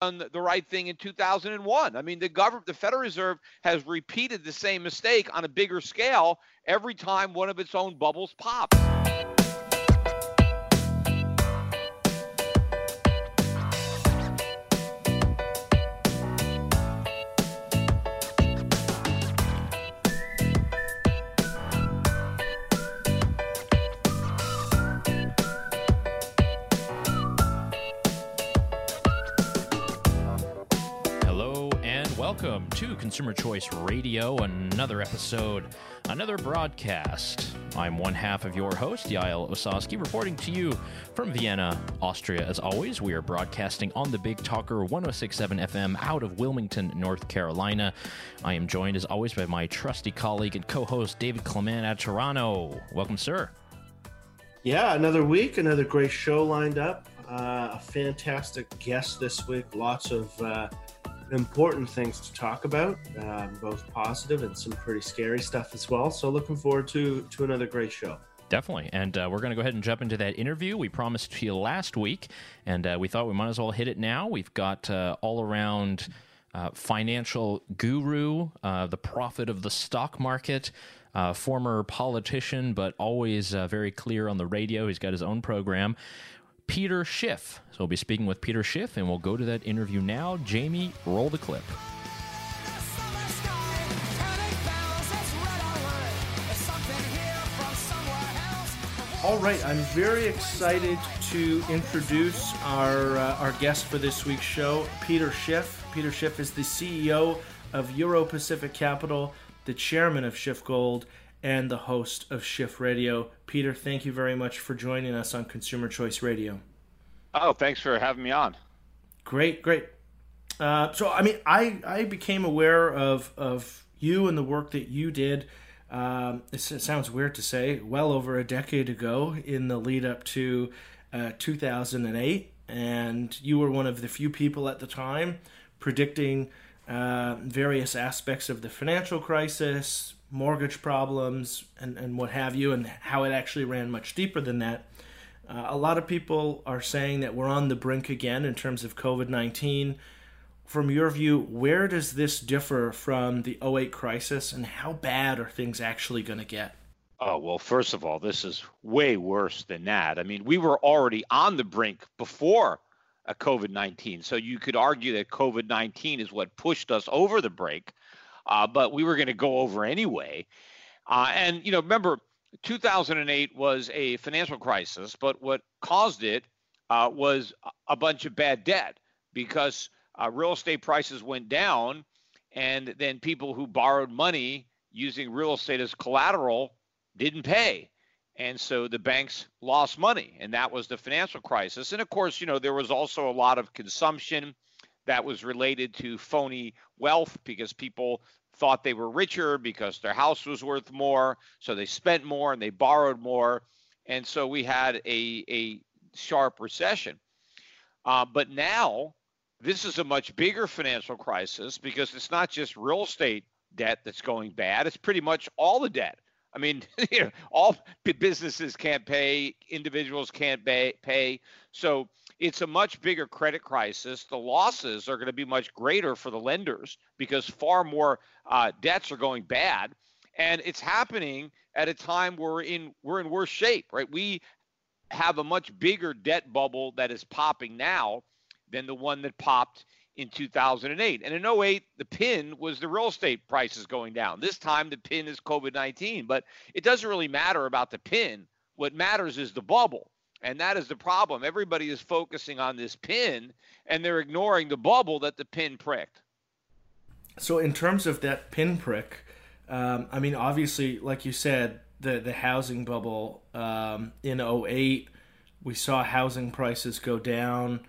done the right thing in 2001. I mean, the government, the Federal Reserve has repeated the same mistake on a bigger scale every time one of its own bubbles pops. To Consumer Choice Radio, another episode, another broadcast. I'm one half of your host, Yael Ossowski, reporting to you from Vienna, Austria. As always, we are broadcasting on the Big Talker 1067 FM out of Wilmington, North Carolina. I am joined, as always, by my trusty colleague and co host, David Clement at Toronto. Welcome, sir. Yeah, another week, another great show lined up. Uh, a fantastic guest this week. Lots of uh, important things to talk about, um, both positive and some pretty scary stuff as well. So looking forward to to another great show. Definitely. And uh, we're going to go ahead and jump into that interview we promised to you last week. And uh, we thought we might as well hit it now. We've got uh, all around uh, financial guru, uh, the prophet of the stock market, uh, former politician, but always very clear on the radio. He's got his own program. Peter Schiff. So we'll be speaking with Peter Schiff, and we'll go to that interview now. Jamie, roll the clip. All right, I'm very excited to introduce our uh, our guest for this week's show, Peter Schiff. Peter Schiff is the CEO of Euro Pacific Capital, the chairman of Schiff Gold, and the host of Schiff Radio. Peter, thank you very much for joining us on Consumer Choice Radio. Oh, thanks for having me on. Great, great. Uh, so, I mean, I, I became aware of, of you and the work that you did. Um, it sounds weird to say, well over a decade ago in the lead up to uh, 2008. And you were one of the few people at the time predicting uh, various aspects of the financial crisis, mortgage problems and, and what have you, and how it actually ran much deeper than that. Uh, a lot of people are saying that we're on the brink again in terms of COVID 19. From your view, where does this differ from the 08 crisis, and how bad are things actually going to get? Oh, well, first of all, this is way worse than that. I mean, we were already on the brink before COVID 19. So you could argue that COVID 19 is what pushed us over the brink uh, but we were going to go over anyway. Uh, and you know, remember, 2008 was a financial crisis, but what caused it uh, was a bunch of bad debt because uh, real estate prices went down, and then people who borrowed money using real estate as collateral didn't pay. And so the banks lost money, and that was the financial crisis. And of course, you know, there was also a lot of consumption that was related to phony wealth because people thought they were richer because their house was worth more. So they spent more and they borrowed more. And so we had a, a sharp recession. Uh, but now, this is a much bigger financial crisis because it's not just real estate debt that's going bad, it's pretty much all the debt. I mean, you know, all businesses can't pay, individuals can't pay. pay. So it's a much bigger credit crisis. The losses are going to be much greater for the lenders because far more uh, debts are going bad, and it's happening at a time where we're in we're in worse shape, right? We have a much bigger debt bubble that is popping now than the one that popped in 2008. And in 08, the pin was the real estate prices going down. This time, the pin is COVID 19. But it doesn't really matter about the pin. What matters is the bubble. And that is the problem. Everybody is focusing on this pin and they're ignoring the bubble that the pin pricked. So, in terms of that pin prick, um, I mean, obviously, like you said, the, the housing bubble um, in 08, we saw housing prices go down.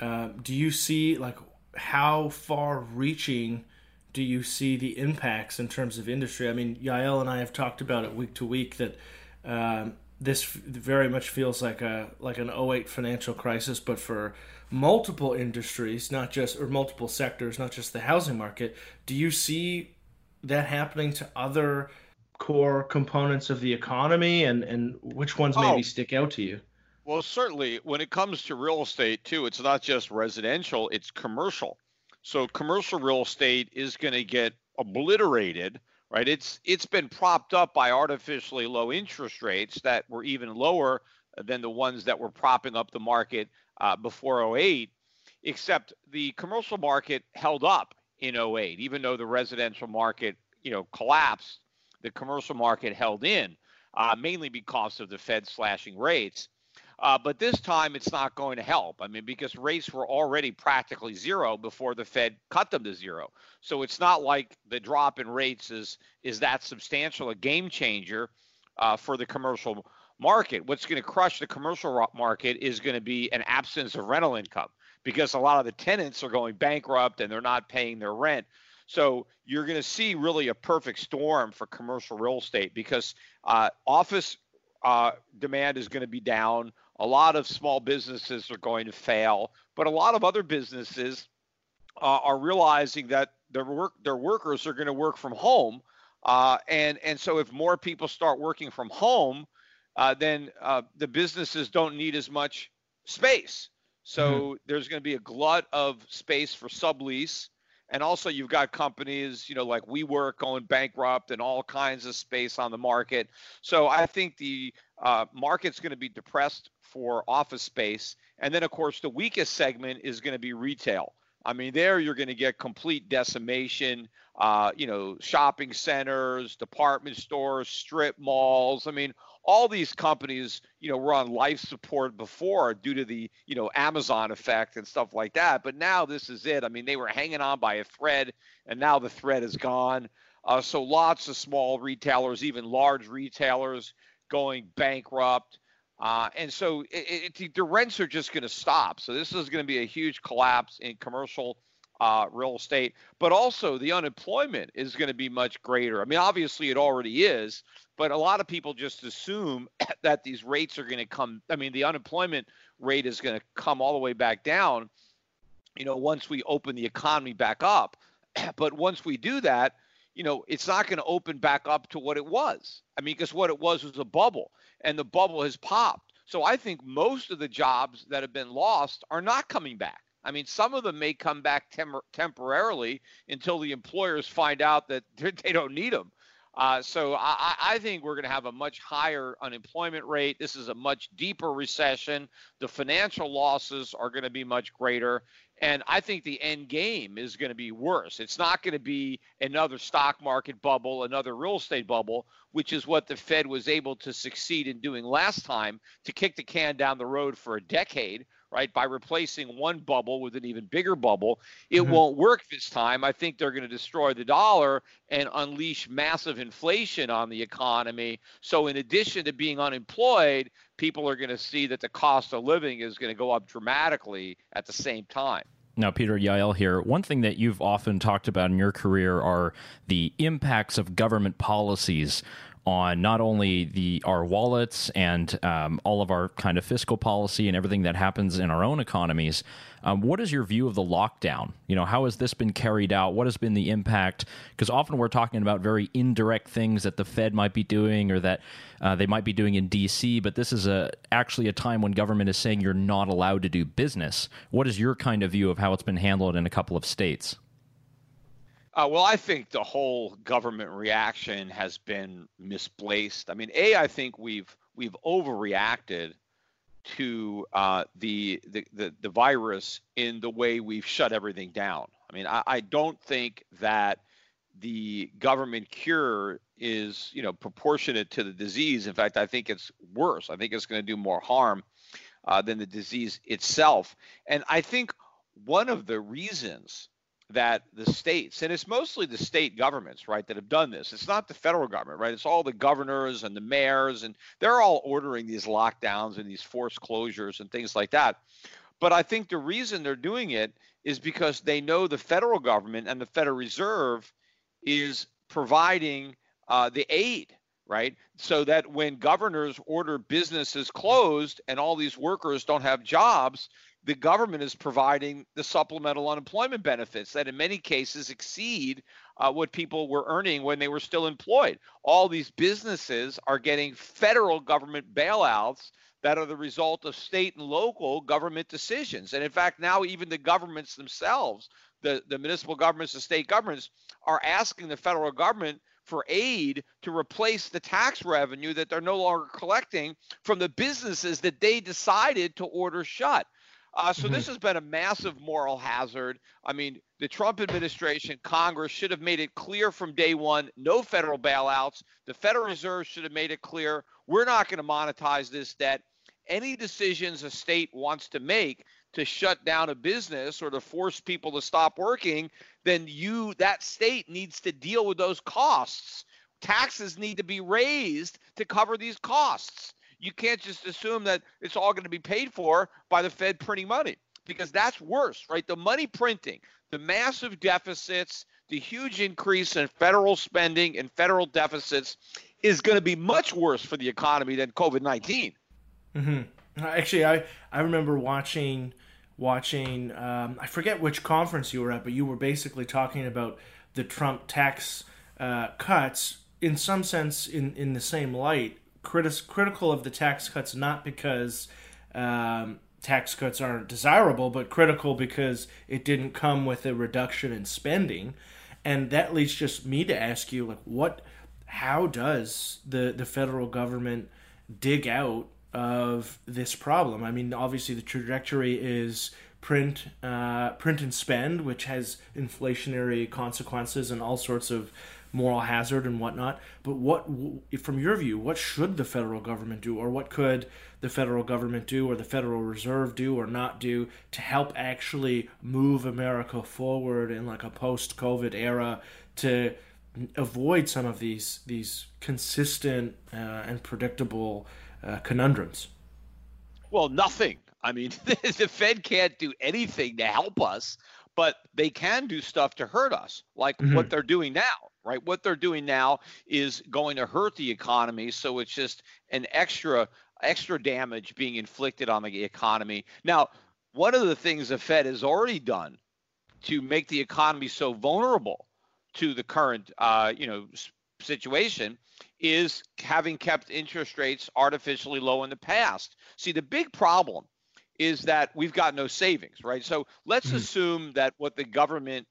Uh, do you see, like, how far reaching do you see the impacts in terms of industry? I mean, Yael and I have talked about it week to week that um, this very much feels like a like an 08 financial crisis, but for multiple industries, not just or multiple sectors, not just the housing market. Do you see that happening to other core components of the economy, and and which ones oh. maybe stick out to you? Well, certainly when it comes to real estate, too, it's not just residential, it's commercial. So commercial real estate is going to get obliterated, right? It's it's been propped up by artificially low interest rates that were even lower than the ones that were propping up the market uh, before 08, except the commercial market held up in 08, even though the residential market, you know, collapsed, the commercial market held in, uh, mainly because of the Fed slashing rates. Uh, but this time it's not going to help. I mean, because rates were already practically zero before the Fed cut them to zero. So it's not like the drop in rates is is that substantial a game changer uh, for the commercial market. What's going to crush the commercial market is going to be an absence of rental income because a lot of the tenants are going bankrupt and they're not paying their rent. So you're going to see really a perfect storm for commercial real estate because uh, office uh, demand is going to be down. A lot of small businesses are going to fail, but a lot of other businesses uh, are realizing that their work their workers are going to work from home, uh, and and so if more people start working from home, uh, then uh, the businesses don't need as much space. So mm-hmm. there's going to be a glut of space for sublease. And also, you've got companies, you know, like WeWork going bankrupt and all kinds of space on the market. So I think the uh, market's going to be depressed for office space. And then, of course, the weakest segment is going to be retail. I mean, there you're going to get complete decimation. Uh, you know, shopping centers, department stores, strip malls. I mean, all these companies, you know, were on life support before due to the, you know, Amazon effect and stuff like that. But now this is it. I mean, they were hanging on by a thread, and now the thread is gone. Uh, so lots of small retailers, even large retailers, going bankrupt. Uh, and so it, it, the rents are just going to stop. So this is going to be a huge collapse in commercial uh, real estate, but also the unemployment is going to be much greater. I mean, obviously it already is, but a lot of people just assume that these rates are going to come. I mean, the unemployment rate is going to come all the way back down. You know, once we open the economy back up, but once we do that, you know, it's not going to open back up to what it was. I mean, because what it was was a bubble, and the bubble has popped. So I think most of the jobs that have been lost are not coming back. I mean, some of them may come back tem- temporarily until the employers find out that they don't need them. Uh, so I, I, think we're going to have a much higher unemployment rate. This is a much deeper recession. The financial losses are going to be much greater. And I think the end game is going to be worse. It's not going to be another stock market bubble, another real estate bubble, which is what the Fed was able to succeed in doing last time to kick the can down the road for a decade, right? By replacing one bubble with an even bigger bubble. It mm-hmm. won't work this time. I think they're going to destroy the dollar and unleash massive inflation on the economy. So, in addition to being unemployed, people are going to see that the cost of living is going to go up dramatically at the same time. Now, Peter Yael here. One thing that you've often talked about in your career are the impacts of government policies on not only the our wallets and um, all of our kind of fiscal policy and everything that happens in our own economies. Um, what is your view of the lockdown? You know, how has this been carried out? What has been the impact? Because often we're talking about very indirect things that the Fed might be doing or that uh, they might be doing in D.C. But this is a actually a time when government is saying you're not allowed to do business. What is your kind of view of how it's been handled in a couple of states? Uh, well, I think the whole government reaction has been misplaced. I mean, a, I think we've we've overreacted to uh, the, the, the the virus in the way we've shut everything down. I mean, I, I don't think that the government cure is you know proportionate to the disease. In fact, I think it's worse. I think it's going to do more harm uh, than the disease itself. And I think one of the reasons that the states, and it's mostly the state governments, right, that have done this. It's not the federal government, right? It's all the governors and the mayors, and they're all ordering these lockdowns and these forced closures and things like that. But I think the reason they're doing it is because they know the federal government and the Federal Reserve is providing uh, the aid, right? So that when governors order businesses closed and all these workers don't have jobs, the government is providing the supplemental unemployment benefits that in many cases exceed uh, what people were earning when they were still employed. All these businesses are getting federal government bailouts that are the result of state and local government decisions. And in fact, now even the governments themselves, the, the municipal governments, the state governments, are asking the federal government for aid to replace the tax revenue that they're no longer collecting from the businesses that they decided to order shut. Uh, so mm-hmm. this has been a massive moral hazard. I mean, the Trump administration, Congress should have made it clear from day one no federal bailouts. The Federal Reserve should have made it clear we're not going to monetize this debt. Any decisions a state wants to make to shut down a business or to force people to stop working, then you that state needs to deal with those costs. Taxes need to be raised to cover these costs. You can't just assume that it's all going to be paid for by the Fed printing money because that's worse, right? The money printing, the massive deficits, the huge increase in federal spending and federal deficits is going to be much worse for the economy than COVID 19. Mm-hmm. Actually, I, I remember watching watching um, I forget which conference you were at, but you were basically talking about the Trump tax uh, cuts in some sense in, in the same light, critis- critical of the tax cuts not because um, tax cuts aren't desirable, but critical because it didn't come with a reduction in spending. And that leads just me to ask you, like, what, how does the the federal government dig out of this problem. I mean, obviously the trajectory is print, uh, print and spend, which has inflationary consequences and all sorts of moral hazard and whatnot. But what, from your view, what should the federal government do, or what could the federal government do, or the Federal Reserve do, or not do to help actually move America forward in like a post-COVID era to avoid some of these these consistent uh, and predictable uh, conundrums? Well, nothing. I mean, the Fed can't do anything to help us, but they can do stuff to hurt us, like mm-hmm. what they're doing now, right? What they're doing now is going to hurt the economy. So it's just an extra extra damage being inflicted on the economy. Now, one of the things the Fed has already done to make the economy so vulnerable to the current, uh, you know, situation is having kept interest rates artificially low in the past. See, the big problem is that we've got no savings, right? So let's mm-hmm. assume that what the government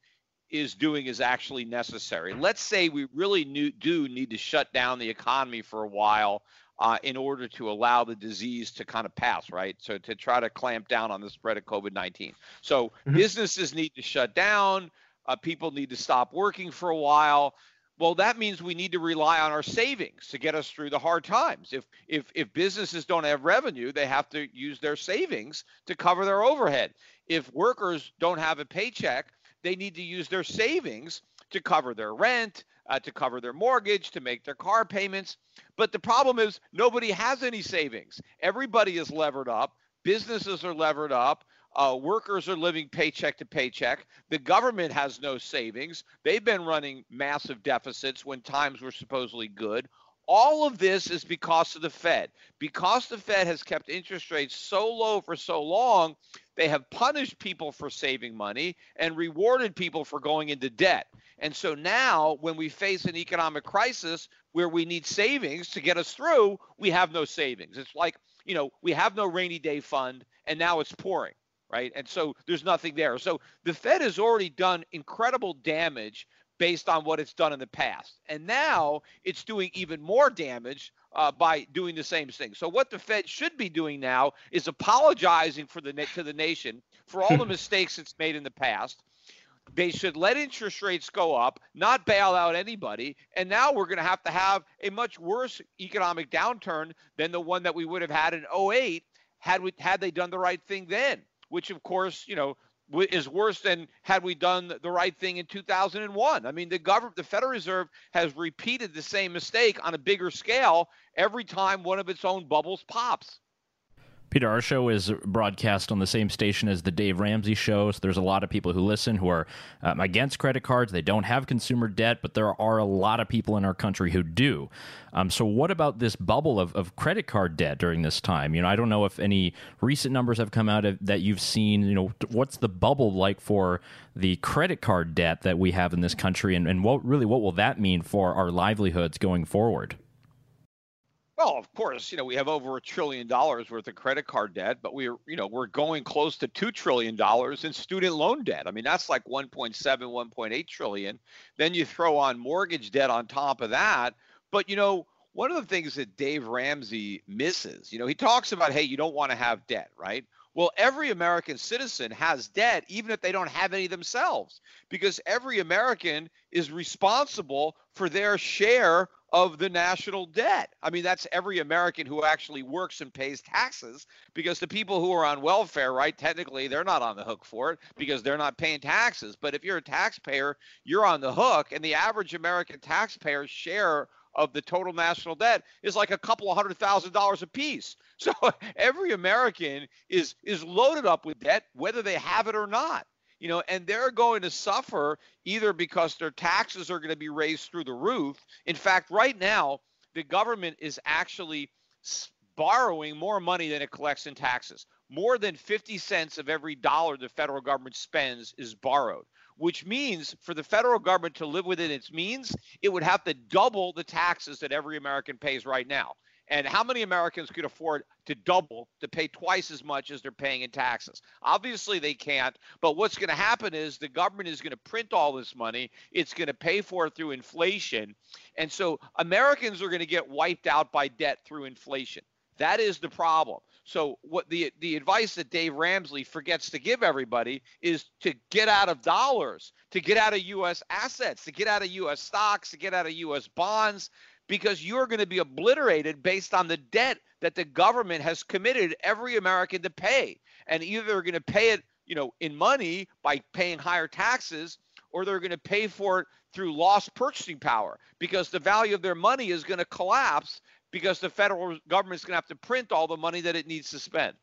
is doing is actually necessary. Let's say we really do need to shut down the economy for a while uh, in order to allow the disease to kind of pass, right? So to try to clamp down on the spread of COVID 19. So mm-hmm. businesses need to shut down, uh, people need to stop working for a while well that means we need to rely on our savings to get us through the hard times if if if businesses don't have revenue they have to use their savings to cover their overhead if workers don't have a paycheck they need to use their savings to cover their rent uh, to cover their mortgage to make their car payments but the problem is nobody has any savings everybody is levered up businesses are levered up uh, workers are living paycheck to paycheck. The government has no savings. They've been running massive deficits when times were supposedly good. All of this is because of the Fed. Because the Fed has kept interest rates so low for so long, they have punished people for saving money and rewarded people for going into debt. And so now, when we face an economic crisis where we need savings to get us through, we have no savings. It's like, you know, we have no rainy day fund and now it's pouring right? And so there's nothing there. So the Fed has already done incredible damage based on what it's done in the past. And now it's doing even more damage uh, by doing the same thing. So what the Fed should be doing now is apologizing for the to the nation for all the mistakes it's made in the past. They should let interest rates go up, not bail out anybody. And now we're going to have to have a much worse economic downturn than the one that we would have had in 08 had we had they done the right thing then which of course, you know, is worse than had we done the right thing in 2001. I mean, the government, the Federal Reserve has repeated the same mistake on a bigger scale every time one of its own bubbles pops. Peter, our show is broadcast on the same station as the Dave Ramsey show. So there's a lot of people who listen who are um, against credit cards. They don't have consumer debt, but there are a lot of people in our country who do. Um, so what about this bubble of, of credit card debt during this time? You know, I don't know if any recent numbers have come out of, that you've seen. You know, what's the bubble like for the credit card debt that we have in this country, and, and what really what will that mean for our livelihoods going forward? Well, of course, you know, we have over a trillion dollars worth of credit card debt, but we're, you know, we're going close to 2 trillion dollars in student loan debt. I mean, that's like 1.7, 1.8 trillion. Then you throw on mortgage debt on top of that. But, you know, one of the things that Dave Ramsey misses, you know, he talks about, hey, you don't want to have debt, right? Well, every American citizen has debt, even if they don't have any themselves, because every American is responsible for their share of the national debt. I mean, that's every American who actually works and pays taxes because the people who are on welfare, right, technically they're not on the hook for it because they're not paying taxes. But if you're a taxpayer, you're on the hook. And the average American taxpayer's share of the total national debt is like a couple of hundred thousand dollars a piece. So every American is is loaded up with debt, whether they have it or not. You know, and they're going to suffer either because their taxes are going to be raised through the roof. In fact, right now, the government is actually borrowing more money than it collects in taxes. More than 50 cents of every dollar the federal government spends is borrowed which means for the federal government to live within its means, it would have to double the taxes that every American pays right now. And how many Americans could afford to double, to pay twice as much as they're paying in taxes? Obviously, they can't. But what's going to happen is the government is going to print all this money. It's going to pay for it through inflation. And so Americans are going to get wiped out by debt through inflation. That is the problem. So what the the advice that Dave Ramsey forgets to give everybody is to get out of dollars, to get out of US assets, to get out of US stocks, to get out of US bonds because you're going to be obliterated based on the debt that the government has committed every American to pay. And either they're going to pay it, you know, in money by paying higher taxes or they're going to pay for it through lost purchasing power because the value of their money is going to collapse because the federal government is going to have to print all the money that it needs to spend.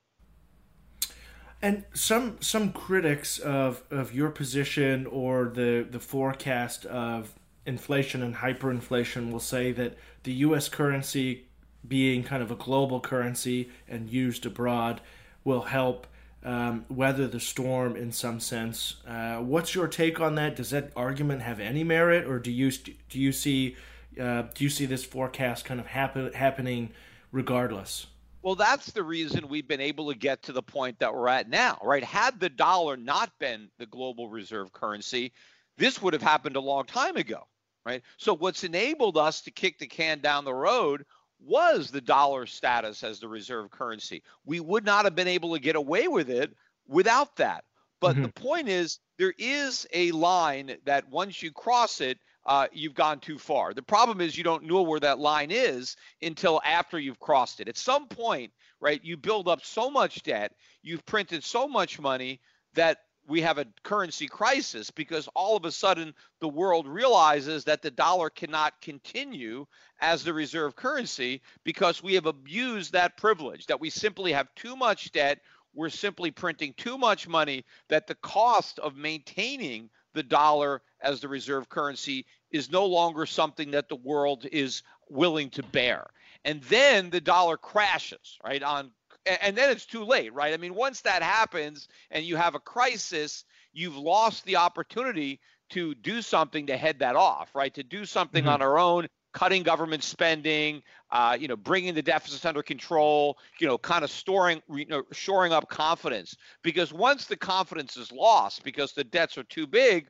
And some some critics of, of your position or the, the forecast of inflation and hyperinflation will say that the U.S. currency being kind of a global currency and used abroad will help um, weather the storm in some sense. Uh, what's your take on that? Does that argument have any merit, or do you do you see uh, do you see this forecast kind of happen, happening regardless? Well, that's the reason we've been able to get to the point that we're at now, right? Had the dollar not been the global reserve currency, this would have happened a long time ago, right? So, what's enabled us to kick the can down the road was the dollar status as the reserve currency. We would not have been able to get away with it without that. But mm-hmm. the point is, there is a line that once you cross it, uh, you've gone too far. The problem is you don't know where that line is until after you've crossed it. At some point, right, you build up so much debt, you've printed so much money that we have a currency crisis because all of a sudden the world realizes that the dollar cannot continue as the reserve currency because we have abused that privilege, that we simply have too much debt. We're simply printing too much money that the cost of maintaining the dollar as the reserve currency is no longer something that the world is willing to bear. And then the dollar crashes, right? On and then it's too late, right? I mean, once that happens and you have a crisis, you've lost the opportunity to do something to head that off, right? To do something mm-hmm. on our own, cutting government spending, uh, you know, bringing the deficits under control, you know, kind of storing, you know, shoring up confidence. Because once the confidence is lost because the debts are too big,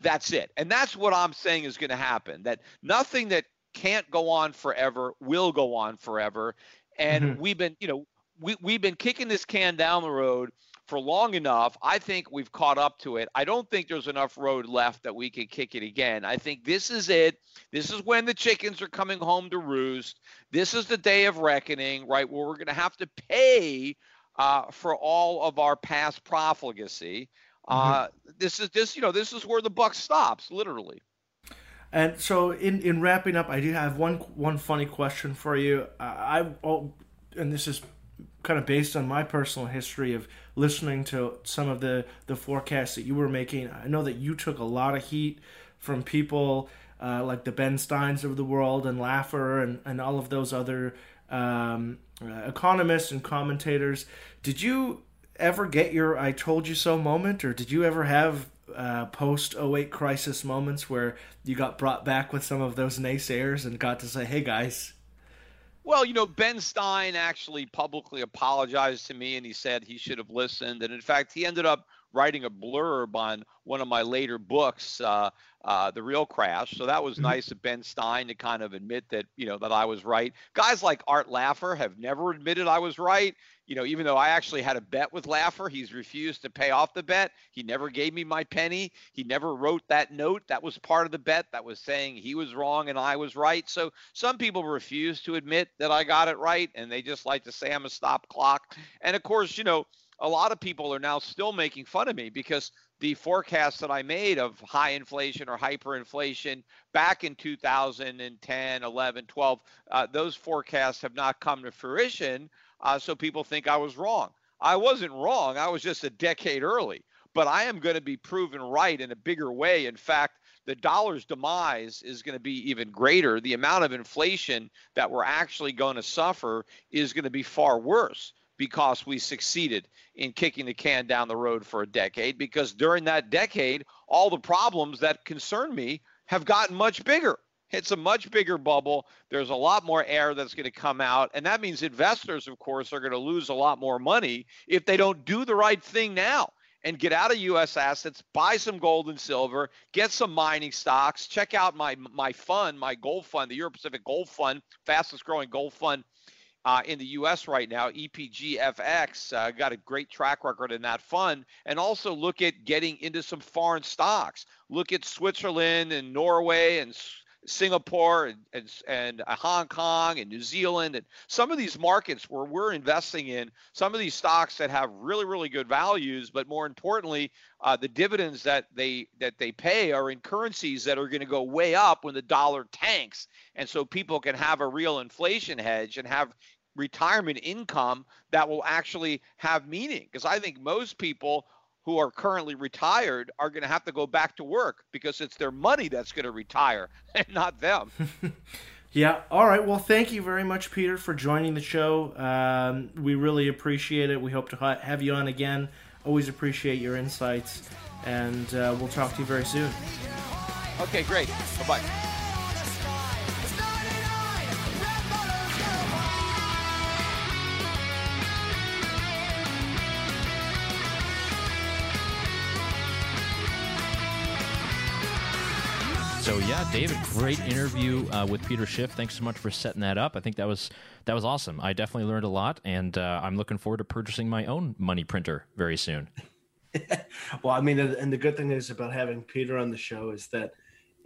that's it. And that's what I'm saying is going to happen. That nothing that can't go on forever will go on forever. And mm-hmm. we've been, you know, we, we've been kicking this can down the road for long enough. I think we've caught up to it. I don't think there's enough road left that we can kick it again. I think this is it. This is when the chickens are coming home to roost. This is the day of reckoning, right? Where we're going to have to pay uh, for all of our past profligacy. Mm-hmm. Uh, this is this, you know, this is where the buck stops, literally. And so, in, in wrapping up, I do have one one funny question for you. I, I oh, and this is kind of based on my personal history of listening to some of the the forecasts that you were making. I know that you took a lot of heat from people uh, like the Ben Steins of the world and Laffer and, and all of those other um, uh, economists and commentators. Did you ever get your I told you so moment, or did you ever have uh, post 08 crisis moments where you got brought back with some of those naysayers and got to say, hey guys, Well, you know, Ben Stein actually publicly apologized to me and he said he should have listened. And in fact, he ended up writing a blurb on one of my later books, uh, uh, The Real Crash. So that was mm-hmm. nice of Ben Stein to kind of admit that, you know, that I was right. Guys like Art Laffer have never admitted I was right. You know, even though I actually had a bet with Laffer, he's refused to pay off the bet. He never gave me my penny. He never wrote that note. That was part of the bet that was saying he was wrong and I was right. So some people refuse to admit that I got it right and they just like to say I'm a stop clock. And of course, you know, a lot of people are now still making fun of me because the forecast that I made of high inflation or hyperinflation back in 2010, 11, 12, uh, those forecasts have not come to fruition. Uh, so people think I was wrong. I wasn't wrong. I was just a decade early. But I am going to be proven right in a bigger way. In fact, the dollar's demise is going to be even greater. The amount of inflation that we're actually going to suffer is going to be far worse because we succeeded in kicking the can down the road for a decade. Because during that decade, all the problems that concern me have gotten much bigger. It's a much bigger bubble. There's a lot more air that's going to come out. And that means investors, of course, are going to lose a lot more money if they don't do the right thing now and get out of U.S. assets, buy some gold and silver, get some mining stocks. Check out my my fund, my gold fund, the Euro Pacific Gold Fund, fastest growing gold fund uh, in the U.S. right now. EPGFX uh, got a great track record in that fund, and also look at getting into some foreign stocks. Look at Switzerland and Norway and Singapore and, and, and uh, Hong Kong and New Zealand and some of these markets where we're investing in some of these stocks that have really really good values, but more importantly, uh, the dividends that they that they pay are in currencies that are going to go way up when the dollar tanks, and so people can have a real inflation hedge and have retirement income that will actually have meaning. Because I think most people who are currently retired are going to have to go back to work because it's their money that's going to retire and not them. yeah. All right. Well, thank you very much, Peter, for joining the show. Um, we really appreciate it. We hope to ha- have you on again. Always appreciate your insights, and uh, we'll talk to you very soon. Okay, great. Bye bye. So yeah, David, great interview uh, with Peter Schiff. Thanks so much for setting that up. I think that was that was awesome. I definitely learned a lot, and uh, I'm looking forward to purchasing my own money printer very soon. well, I mean, and the good thing is about having Peter on the show is that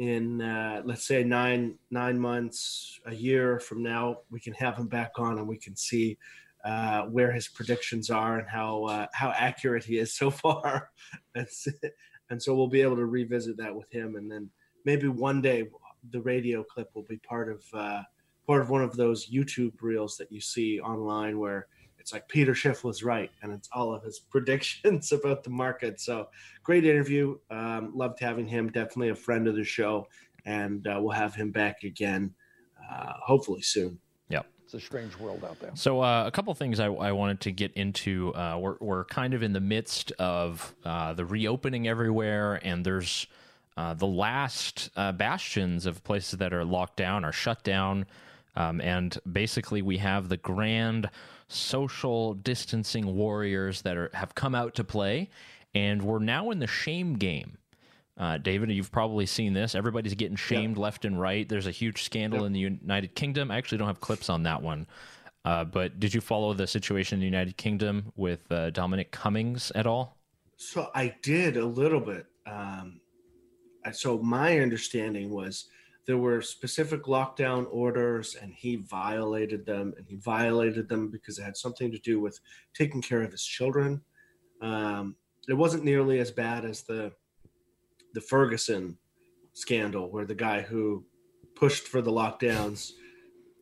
in uh, let's say nine nine months, a year from now, we can have him back on and we can see uh, where his predictions are and how uh, how accurate he is so far. and so we'll be able to revisit that with him, and then maybe one day the radio clip will be part of uh, part of one of those YouTube reels that you see online where it's like Peter Schiff was right, and it's all of his predictions about the market. So great interview. Um, loved having him. Definitely a friend of the show, and uh, we'll have him back again, uh, hopefully soon. Yep. It's a strange world out there. So uh, a couple things I, I, wanted to get into. Uh, we're, we're kind of in the midst of uh, the reopening everywhere, and there's uh, the last uh, bastions of places that are locked down are shut down. Um, and basically, we have the grand social distancing warriors that are, have come out to play. And we're now in the shame game. Uh, David, you've probably seen this. Everybody's getting shamed yep. left and right. There's a huge scandal yep. in the United Kingdom. I actually don't have clips on that one. Uh, but did you follow the situation in the United Kingdom with uh, Dominic Cummings at all? So I did a little bit. Um, so my understanding was there were specific lockdown orders and he violated them and he violated them because it had something to do with taking care of his children. Um, it wasn't nearly as bad as the the ferguson scandal where the guy who pushed for the lockdowns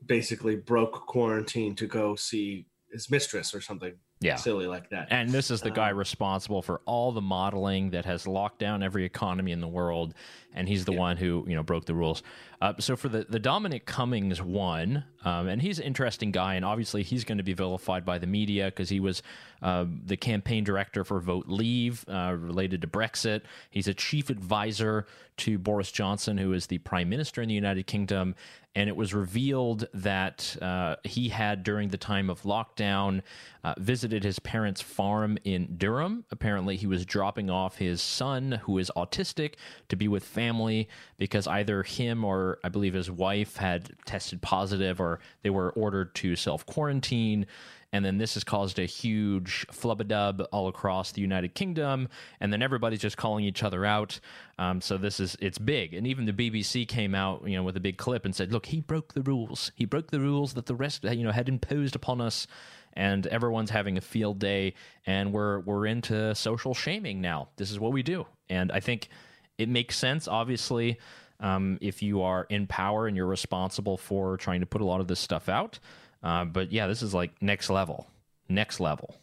basically broke quarantine to go see his mistress or something yeah. silly like that. And this is the guy um, responsible for all the modeling that has locked down every economy in the world, and he's the yeah. one who you know broke the rules. Uh, so for the the Dominic Cummings one, um, and he's an interesting guy, and obviously he's going to be vilified by the media because he was uh, the campaign director for Vote Leave uh, related to Brexit. He's a chief advisor to Boris Johnson, who is the prime minister in the United Kingdom. And it was revealed that uh, he had, during the time of lockdown, uh, visited his parents' farm in Durham. Apparently, he was dropping off his son, who is autistic, to be with family because either him or I believe his wife had tested positive or they were ordered to self quarantine and then this has caused a huge flubadub all across the United Kingdom, and then everybody's just calling each other out. Um, so this is it's big, and even the BBC came out, you know, with a big clip and said, "Look, he broke the rules. He broke the rules that the rest, you know, had imposed upon us." And everyone's having a field day, and we're we're into social shaming now. This is what we do, and I think it makes sense. Obviously, um, if you are in power and you're responsible for trying to put a lot of this stuff out. Uh, but yeah, this is like next level, next level.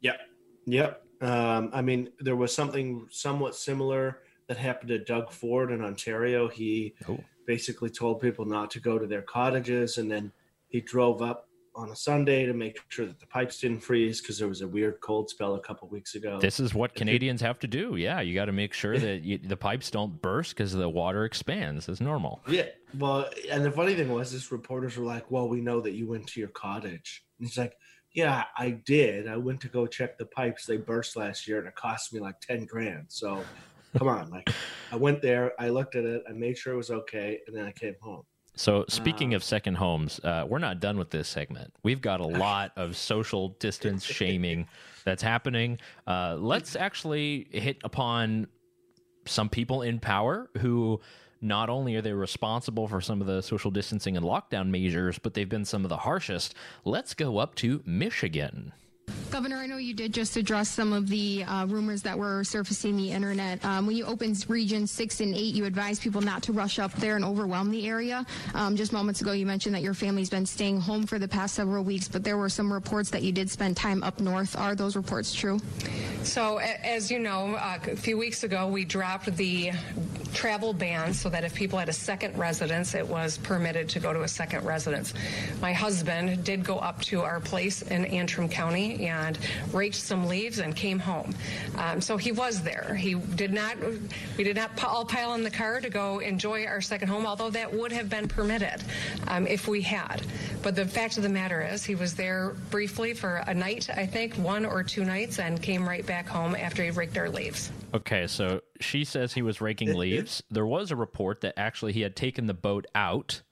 Yep, yep. Um, I mean, there was something somewhat similar that happened to Doug Ford in Ontario. He oh. basically told people not to go to their cottages, and then he drove up on a Sunday to make sure that the pipes didn't freeze because there was a weird cold spell a couple weeks ago. This is what Canadians have to do. Yeah, you got to make sure that you, the pipes don't burst because the water expands as normal. Yeah. Well, and the funny thing was, this reporters were like, "Well, we know that you went to your cottage." And he's like, "Yeah, I did. I went to go check the pipes. They burst last year, and it cost me like ten grand. So, come on, like, I went there, I looked at it, I made sure it was okay, and then I came home." So, speaking of second homes, uh, we're not done with this segment. We've got a lot of social distance shaming that's happening. Uh, let's actually hit upon some people in power who not only are they responsible for some of the social distancing and lockdown measures, but they've been some of the harshest. Let's go up to Michigan. Governor, I know you did just address some of the uh, rumors that were surfacing the internet. Um, when you opened Region 6 and 8, you advised people not to rush up there and overwhelm the area. Um, just moments ago, you mentioned that your family's been staying home for the past several weeks, but there were some reports that you did spend time up north. Are those reports true? So, as you know, uh, a few weeks ago, we dropped the travel ban so that if people had a second residence, it was permitted to go to a second residence. My husband did go up to our place in Antrim County and raked some leaves and came home. Um, so he was there. He did not. We did not all pile in the car to go enjoy our second home, although that would have been permitted um, if we had. But the fact of the matter is, he was there briefly for a night, I think, one or two nights, and came right back home after he raked our leaves. Okay, so she says he was raking leaves. There was a report that actually he had taken the boat out.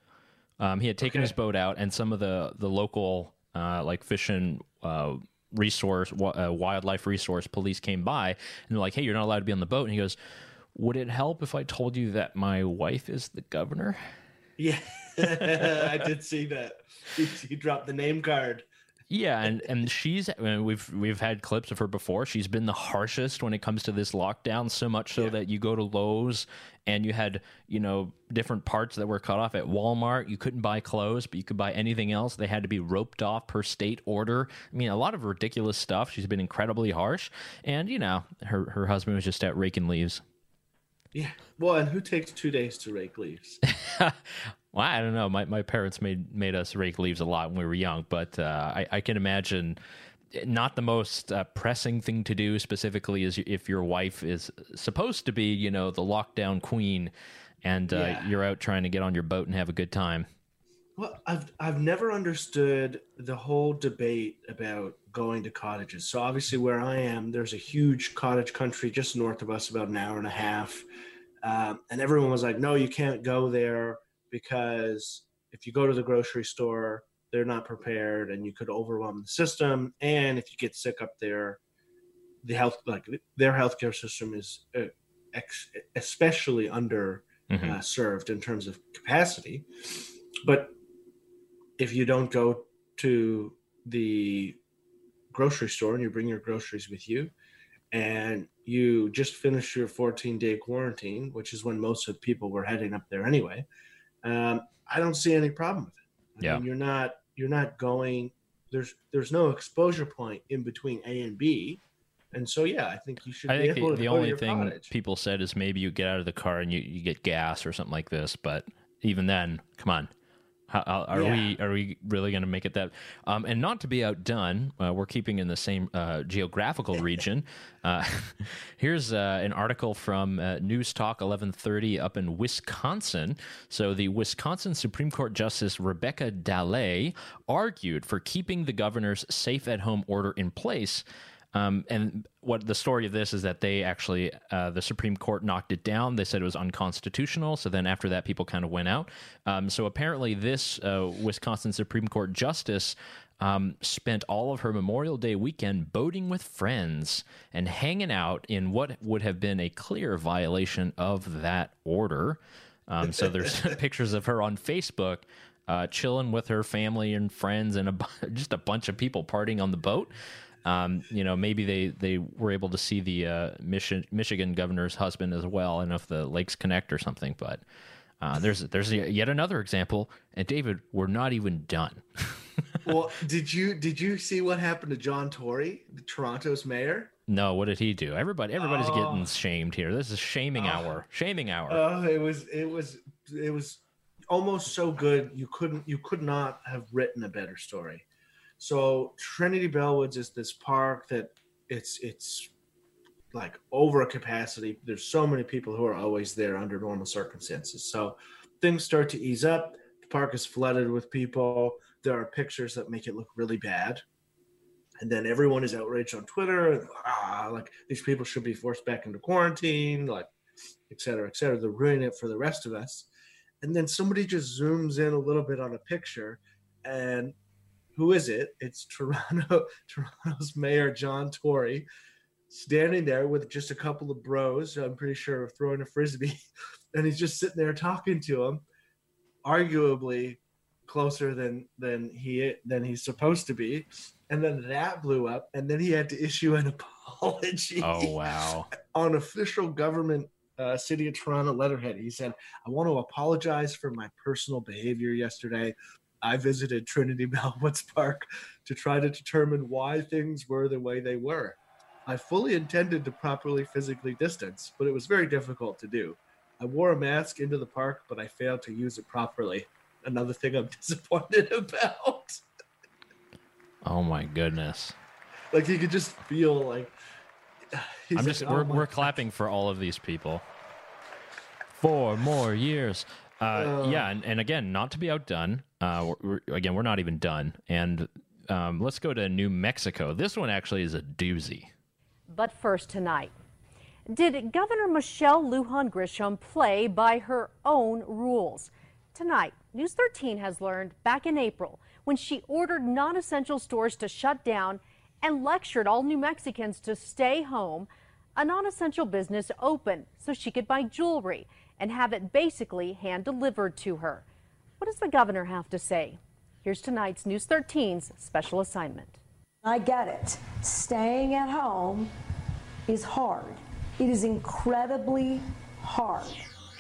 Um, he had taken okay. his boat out, and some of the the local uh, like fishing uh, resource, uh, wildlife resource police came by and they're like, "Hey, you're not allowed to be on the boat." And he goes, "Would it help if I told you that my wife is the governor?" Yeah, I did see that. He, he dropped the name card. Yeah, and and she's I mean, we've we've had clips of her before. She's been the harshest when it comes to this lockdown. So much so yeah. that you go to Lowe's and you had you know different parts that were cut off at Walmart. You couldn't buy clothes, but you could buy anything else. They had to be roped off per state order. I mean, a lot of ridiculous stuff. She's been incredibly harsh, and you know her her husband was just out raking leaves. Yeah. Well, and who takes two days to rake leaves? Well, I don't know. My my parents made made us rake leaves a lot when we were young, but uh, I, I can imagine not the most uh, pressing thing to do specifically is if your wife is supposed to be, you know, the lockdown queen, and uh, yeah. you're out trying to get on your boat and have a good time. Well, I've I've never understood the whole debate about going to cottages. So obviously, where I am, there's a huge cottage country just north of us, about an hour and a half, um, and everyone was like, "No, you can't go there." because if you go to the grocery store, they're not prepared and you could overwhelm the system. And if you get sick up there, the health, like their healthcare system is uh, ex- especially under mm-hmm. uh, served in terms of capacity. But if you don't go to the grocery store and you bring your groceries with you and you just finish your 14 day quarantine, which is when most of the people were heading up there anyway, um, I don't see any problem with it. I yeah. Mean, you're not you're not going there's there's no exposure point in between A and B. And so yeah, I think you should I think the, the only thing cottage. people said is maybe you get out of the car and you, you get gas or something like this, but even then, come on. How, are Yeah. we are we really going to make it that? Um, and not to be outdone, uh, we're keeping in the same uh, geographical region. Uh, here's uh, an article from uh, News Talk 1130 up in Wisconsin. So the Wisconsin Supreme Court Justice Rebecca Dallet argued for keeping the governor's safe-at-home order in place. Um, and what the story of this is that they actually, uh, the Supreme Court knocked it down. They said it was unconstitutional. So then after that, people kind of went out. Um, so apparently, this uh, Wisconsin Supreme Court justice um, spent all of her Memorial Day weekend boating with friends and hanging out in what would have been a clear violation of that order. Um, so there's pictures of her on Facebook. Uh, chilling with her family and friends and a, just a bunch of people partying on the boat. Um, you know, maybe they, they were able to see the uh, Michi- Michigan governor's husband as well. I don't know if the lakes connect or something, but uh, there's there's yet another example. And David, we're not even done. well, did you did you see what happened to John Tory, the Toronto's mayor? no, what did he do? Everybody everybody's Oh. getting shamed here. This is shaming hour. Shaming hour. Oh, it was it was it was almost so good you couldn't you could not have written a better story. So Trinity Bellwoods is this park that it's it's like over capacity. There's so many people who are always there under normal circumstances. So things start to ease up. The park is flooded with people. There are pictures that make it look really bad. And then everyone is outraged on Twitter. Ah, like these people should be forced back into quarantine. Like et cetera, et cetera. They're ruining it for the rest of us. And then somebody just zooms in a little bit on a picture, and who is it? It's Toronto, Toronto's Mayor John Tory, standing there with just a couple of bros. I'm pretty sure throwing a frisbee, and he's just sitting there talking to him, arguably closer than than he than he's supposed to be. And then that blew up, and then he had to issue an apology oh wow. on official government uh, city of toronto letterhead he said i want to apologize for my personal behavior yesterday i visited trinity bellwoods park to try to determine why things were the way they were i fully intended to properly physically distance but it was very difficult to do i wore a mask into the park but i failed to use it properly another thing i'm disappointed about Oh my goodness. like you could just feel like I'm like, "Oh we're, we're clapping for all of these people. Four more years. Uh, Uh. yeah, and, and again, not to be outdone. Uh, we're, we're- again, we're not even done. And um, let's go to New Mexico. This one actually is a doozy. But first tonight, did Governor Michelle Lujan Grisham play by her own rules? Tonight, News 13 has learned back in April when she ordered non essential stores to shut down and lectured all New Mexicans to stay home, a non essential business opened so she could buy jewelry and have it basically hand delivered to her. What does the governor have to say? Here's tonight's News 13's special assignment. I get it. Staying at home is hard. It is incredibly hard.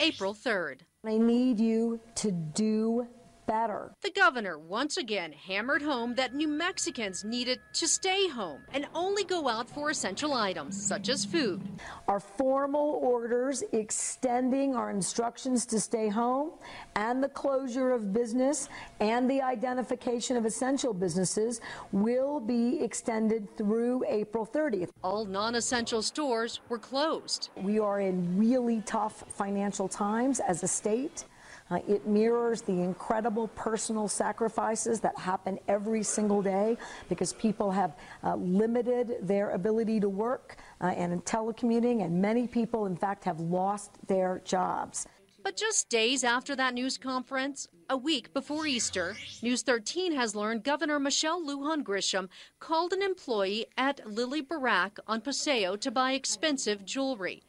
April 3rd. I need you to do better. The governor once again hammered home that New Mexicans needed to stay home and only go out for essential items such as food. Our formal orders extending our instructions to stay home and the closure of business and the identification of essential businesses will be extended through April 30th. All non essential stores were closed. We are in really tough financial times as a state. Uh, it mirrors the incredible personal sacrifices that happen every single day because people have uh, limited their ability to work uh, and in telecommuting, and many people, in fact, have lost their jobs. But just days after that news conference, a week before Easter, News 13 has learned Governor Michelle Lujan Grisham called an employee at Lilly Barrack on Paseo to buy expensive jewelry.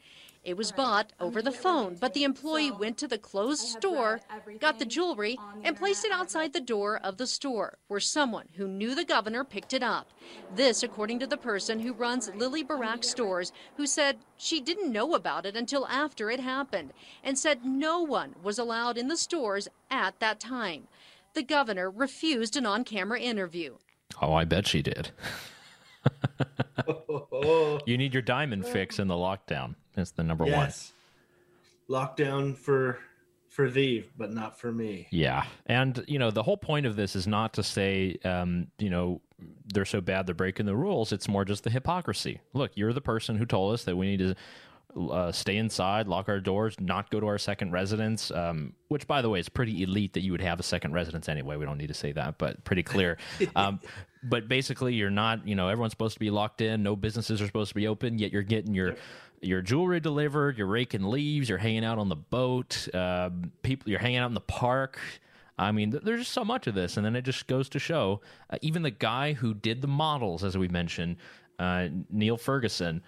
It was bought over the phone, but the employee went to the closed store, got the jewelry, and placed it outside the door of the store, where someone who knew the governor picked it up. This, according to the person who runs Lilly Barrack stores, who said she didn't know about it until after it happened, and said no one was allowed in the stores at that time. The governor refused an on camera interview. Oh, I bet she did. you need your diamond fix in the lockdown. That's the number one. Yes. Lockdown for for thee, but not for me. Yeah, and you know the whole point of this is not to say, um, you know, they're so bad they're breaking the rules. It's more just the hypocrisy. Look, you're the person who told us that we need to. Uh, stay inside, lock our doors, not go to our second residence. Um, which, by the way, is pretty elite that you would have a second residence anyway. We don't need to say that, but pretty clear. um, but basically, you're not. You know, everyone's supposed to be locked in. No businesses are supposed to be open. Yet you're getting your your jewelry delivered. You're raking leaves. You're hanging out on the boat. Uh, people, you're hanging out in the park. I mean, there's just so much of this, and then it just goes to show. Uh, even the guy who did the models, as we mentioned, uh, Neil Ferguson,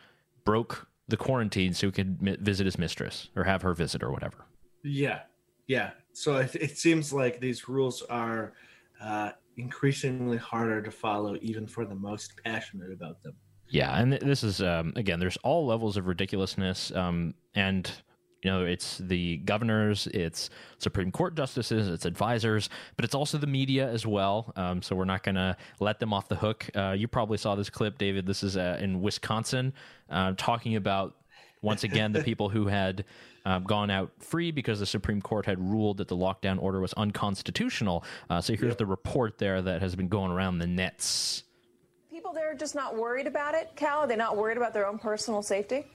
broke the quarantine so he could mi- visit his mistress or have her visit or whatever. Yeah, yeah. So it, it seems like these rules are uh, increasingly harder to follow, even for the most passionate about them. Yeah, and this is um, again, there's all levels of ridiculousness, um, and you know, it's the governors, it's Supreme Court justices, it's advisors, but it's also the media as well. Um, so we're not going to let them off the hook. Uh, you probably saw this clip, David. This is uh, in Wisconsin, uh, talking about once again the people who had um, gone out free because the Supreme Court had ruled that the lockdown order was unconstitutional. Uh, so here's the report there that has been going around the nets. People there are just not worried about it, Cal? Are they not worried about their own personal safety?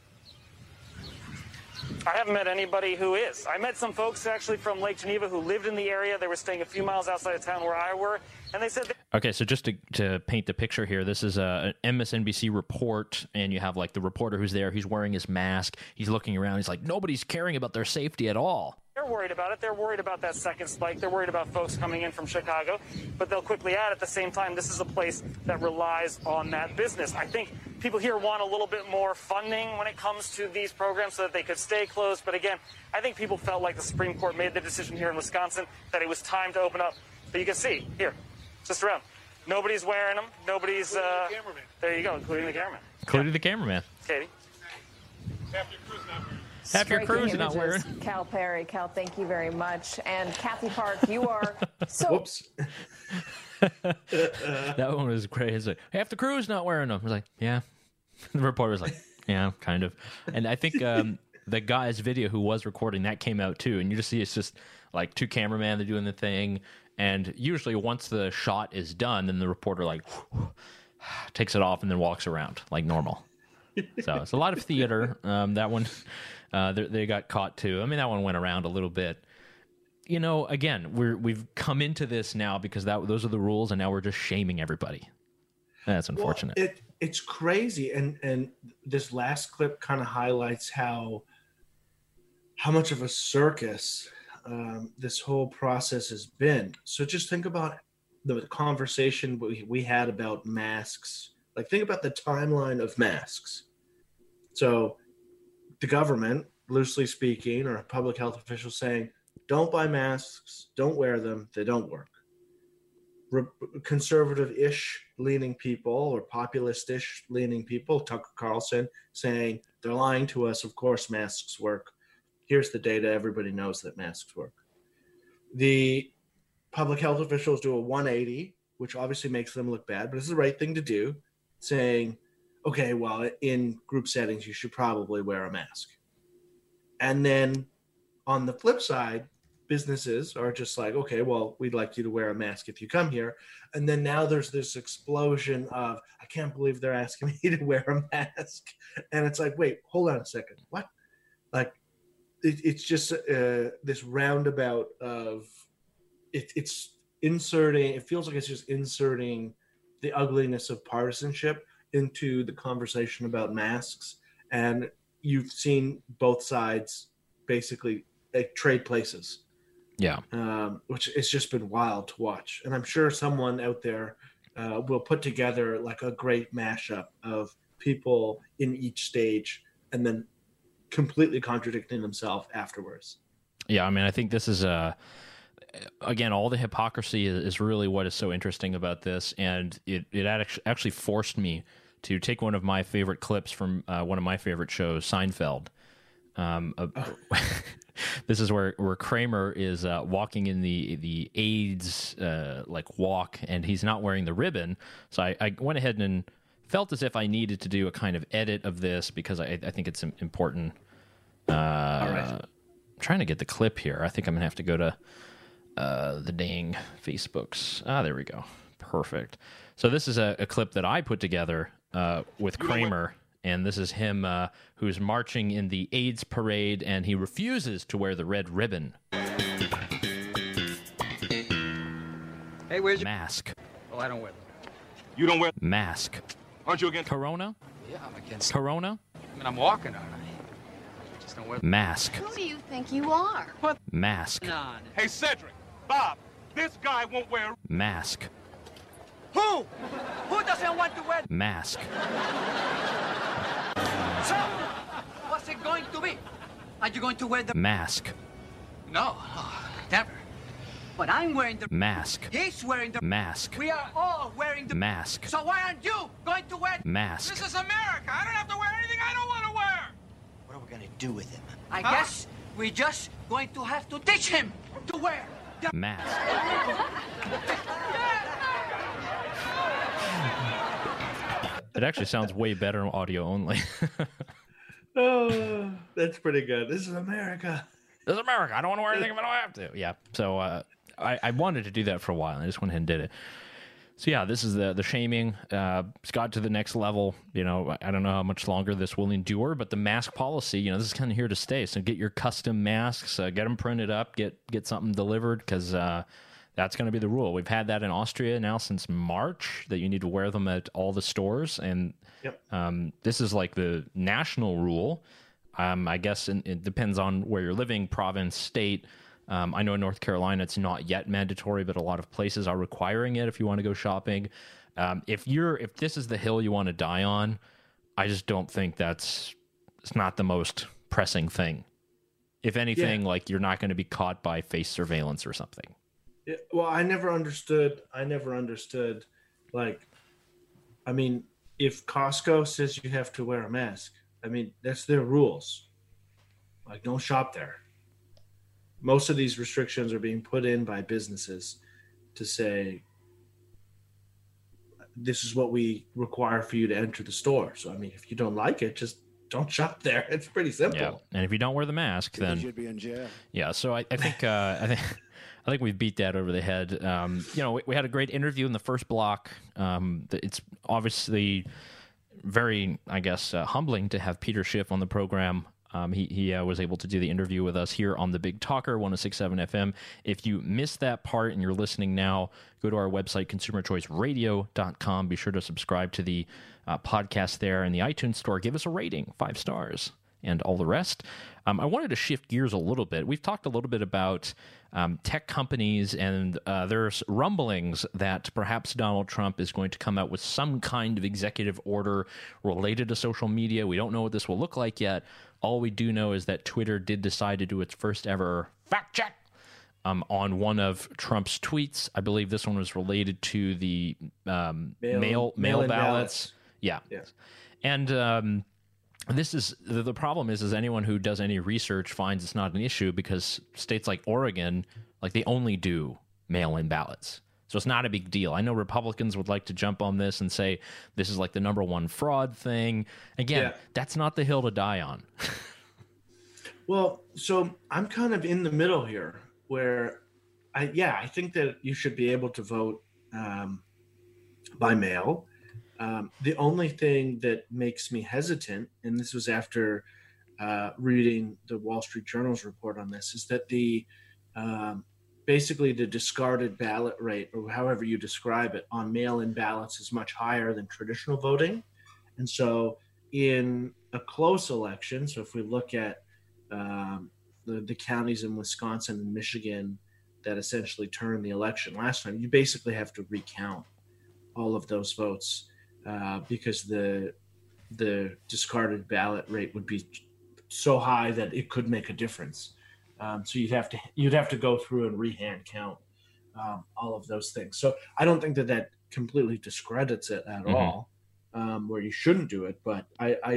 I haven't met anybody who is. I met some folks actually from Lake Geneva who lived in the area. They were staying a few miles outside of town where I were, and they said. They- Okay, so just to, to paint the picture here, this is a, an MSNBC report, and you have like the reporter who's there. He's wearing his mask. He's looking around. He's like, nobody's caring about their safety at all. They're worried about it. They're worried about that second spike. They're worried about folks coming in from Chicago. But they'll quickly add at the same time, this is a place that relies on that business. I think people here want a little bit more funding when it comes to these programs so that they could stay closed. But again, I think people felt like the Supreme Court made the decision here in Wisconsin that it was time to open up. But you can see here, just around. Nobody's wearing them. Nobody's. Uh, there you go, including the cameraman. Including yeah. the cameraman. Katie. Half your crew's not wearing. Cal Perry, Cal, thank you very much. And Kathy Park, you are so. Whoops. that one was crazy. Half the crew's not wearing them. I was like, yeah. The reporter was like, yeah, kind of. And I think um, the guy's video who was recording that came out too. And you just see it's just like two cameramen, they're doing the thing. And usually once the shot is done, then the reporter like takes it off and then walks around like normal. So it's a lot of theater. Um, that one, uh, they, they got caught too. I mean, that one went around a little bit. You know, again, we're we've come into this now because that those are the rules, and now we're just shaming everybody. That's unfortunate. Well, it, it's crazy, and and this last clip kind of highlights how how much of a circus um, this whole process has been. So just think about the conversation we, we had about masks. Like think about the timeline of masks. So the government, loosely speaking, or public health official saying, don't buy masks, don't wear them, they don't work. Re- conservative-ish leaning people or populist-ish leaning people, Tucker Carlson saying they're lying to us. Of course, masks work. Here's the data. Everybody knows that masks work. The public health officials do a 180, which obviously makes them look bad, but it's the right thing to do, saying, okay, well, in group settings, you should probably wear a mask. And then on the flip side, businesses are just like, okay, well, we'd like you to wear a mask if you come here. And then now there's this explosion of, I can't believe they're asking me to wear a mask. And it's like, wait, hold on a second. What? Like, it, it's just uh, this roundabout of it, it's inserting, it feels like it's just inserting the ugliness of partisanship into the conversation about masks. And you've seen both sides basically like, trade places yeah. Um, which it's just been wild to watch. And I'm sure someone out there uh, will put together like a great mashup of people in each stage and then completely contradicting themselves afterwards. Yeah. I mean, I think this is a. Again, all the hypocrisy is really what is so interesting about this, and it it actually forced me to take one of my favorite clips from uh, one of my favorite shows, Seinfeld. Um, oh. this is where where Kramer is uh, walking in the the AIDS uh, like walk, and he's not wearing the ribbon. So I, I, went ahead and felt as if I needed to do a kind of edit of this because I, I think it's important. Uh, All right. I'm trying trying to get the clip here. I think I'm gonna have to go to uh, the dang Facebooks. Ah, there we go. Perfect. So this is a, a clip that I put together uh, with Kramer, and this is him uh, who's marching in the AIDS parade, and he refuses to wear the red ribbon. Hey, where's your mask? Oh, I don't wear them. You don't wear mask. Aren't you against Corona? Yeah, I'm against. Corona? I mean, I'm walking on it. Just don't wear. Mask. Who do you think you are? What? Mask. On. Hey, Cedric, Bob, this guy won't wear. Mask. Who? Who doesn't want to wear? Mask. So, what's it going to be? Are you going to wear the mask? No, oh, never. But I'm wearing the mask. He's wearing the mask. We are all wearing the mask. So why aren't you going to wear mask? This is America. I don't have to wear anything I don't want to wear. What are we gonna do with him? I huh? guess we're just going to have to teach him to wear the mask. It actually sounds way better on audio only. oh, that's pretty good. This is America. This is America. I don't want to wear anything if I don't have to. Yeah. So uh, I, I wanted to do that for a while. I just went ahead and did it. So yeah, this is the the shaming. Uh, it's got to the next level. You know, I don't know how much longer this will endure, but the mask policy, you know, this is kind of here to stay. So get your custom masks, uh, get them printed up, get get something delivered because uh, that's going to be the rule. We've had that in Austria now since March that you need to wear them at all the stores, and yep. um, this is like the national rule. Um, I guess in, it depends on where you're living, province, state. Um, I know in North Carolina it's not yet mandatory, but a lot of places are requiring it if you want to go shopping. Um, if you're if this is the hill you want to die on, I just don't think that's it's not the most pressing thing. If anything, yeah. like you're not going to be caught by face surveillance or something. Yeah, well, I never understood. I never understood. Like, I mean, if Costco says you have to wear a mask, I mean that's their rules. Like, don't shop there. Most of these restrictions are being put in by businesses to say this is what we require for you to enter the store. So, I mean, if you don't like it, just don't shop there. It's pretty simple. Yeah. And if you don't wear the mask, then you should be in jail. Yeah. So I, I think uh, I think I think we've beat that over the head. Um, you know, we, we, had a great interview in the first block. Um, it's obviously very, I guess, uh, humbling to have Peter Schiff on the program. Um, he he uh, was able to do the interview with us here on the Big Talker 1067 FM. If you missed that part and you're listening now, go to our website, consumerchoiceradio.com. Be sure to subscribe to the uh, podcast there in the iTunes store. Give us a rating, five stars, and all the rest. Um, I wanted to shift gears a little bit. We've talked a little bit about um, tech companies, and uh, there's rumblings that perhaps Donald Trump is going to come out with some kind of executive order related to social media. We don't know what this will look like yet. All we do know is that Twitter did decide to do its first ever fact check um, on one of Trump's tweets. I believe this one was related to the um, mail mail, mail ballots. ballots. Yeah. yeah. And um, this is the, problem is is anyone who does any research finds it's not an issue because states like Oregon like they only do mail-in ballots. So it's not a big deal. I know Republicans would like to jump on this and say this is like the number one fraud thing. Again, yeah. that's not the hill to die on. well, so I'm kind of in the middle here where I yeah, I think that you should be able to vote um, by mail. Um, the only thing that makes me hesitant, and this was after uh, reading the Wall Street Journal's report on this, is that the um, basically the discarded ballot rate, or however you describe it, on mail-in ballots is much higher than traditional voting, and so in a close election, so if we look at um, the, the counties in Wisconsin and Michigan that essentially turned the election last time, you basically have to recount all of those votes uh, because the the discarded ballot rate would be so high that it could make a difference. Um, so you'd have to you'd have to go through and rehand count um, all of those things. So I don't think that that completely discredits it at mm-hmm. all, um, where you shouldn't do it. But I, I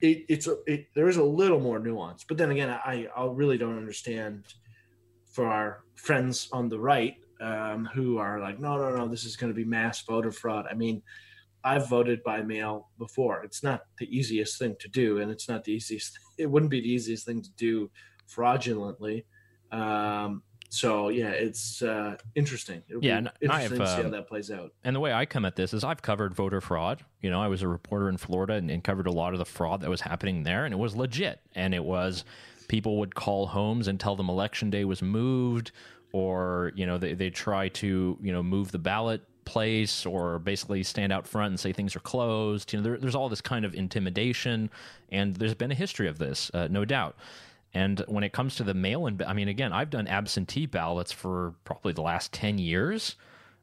it, it's a, it, there is a little more nuance. But then again, I I really don't understand for our friends on the right um, who are like, no, no, no, this is going to be mass voter fraud. I mean, I've voted by mail before. It's not the easiest thing to do, and it's not the easiest. It wouldn't be the easiest thing to do fraudulently. Um, so yeah, it's uh, interesting. It'll Yeah, be and- and I interesting have, to see how um, that plays out. And the way I come at this is I've covered voter fraud. You know, I was a reporter in Florida and, and covered a lot of the fraud that was happening there, and it was legit. And it was people would call homes and tell them election day was moved, or you know they they try to you know move the ballot place, or basically stand out front and say things are closed. You know, there, there's all this kind of intimidation, and there's been a history of this, uh, no doubt. And when it comes to the mail-in, I mean, again, I've done absentee ballots for probably the last ten years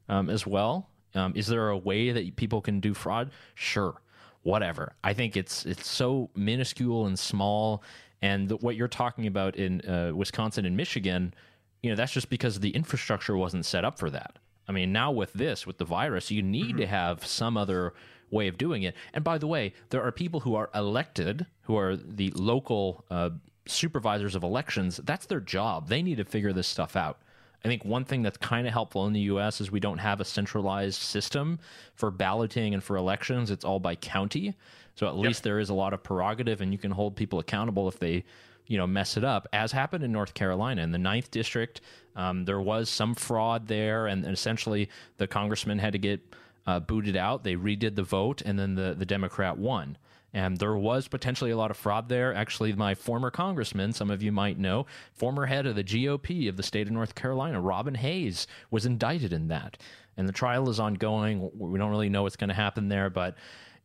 um, as well. Um, is there a way that people can do fraud? Sure, whatever. I think it's it's so minuscule and small, and the, what you're talking about in uh, Wisconsin and Michigan, you know, that's just because the infrastructure wasn't set up for that. I mean, now with this, with the virus, you need to have some other way of doing it. And by the way, there are people who are elected, who are the local uh, supervisors of elections. That's their job. They need to figure this stuff out. I think one thing that's kind of helpful in the U.S. is we don't have a centralized system for balloting and for elections. It's all by county, so at least there is a lot of prerogative, and you can hold people accountable if they, you know, mess it up. As happened in North Carolina in the ninth district, um, there was some fraud there, and essentially the congressman had to get uh, booted out. They redid the vote, and then the the Democrat won. And there was potentially a lot of fraud there. Actually, my former congressman, some of you might know, former head of the GOP of the state of North Carolina, Robin Hayes, was indicted in that. And the trial is ongoing. We don't really know what's going to happen there, but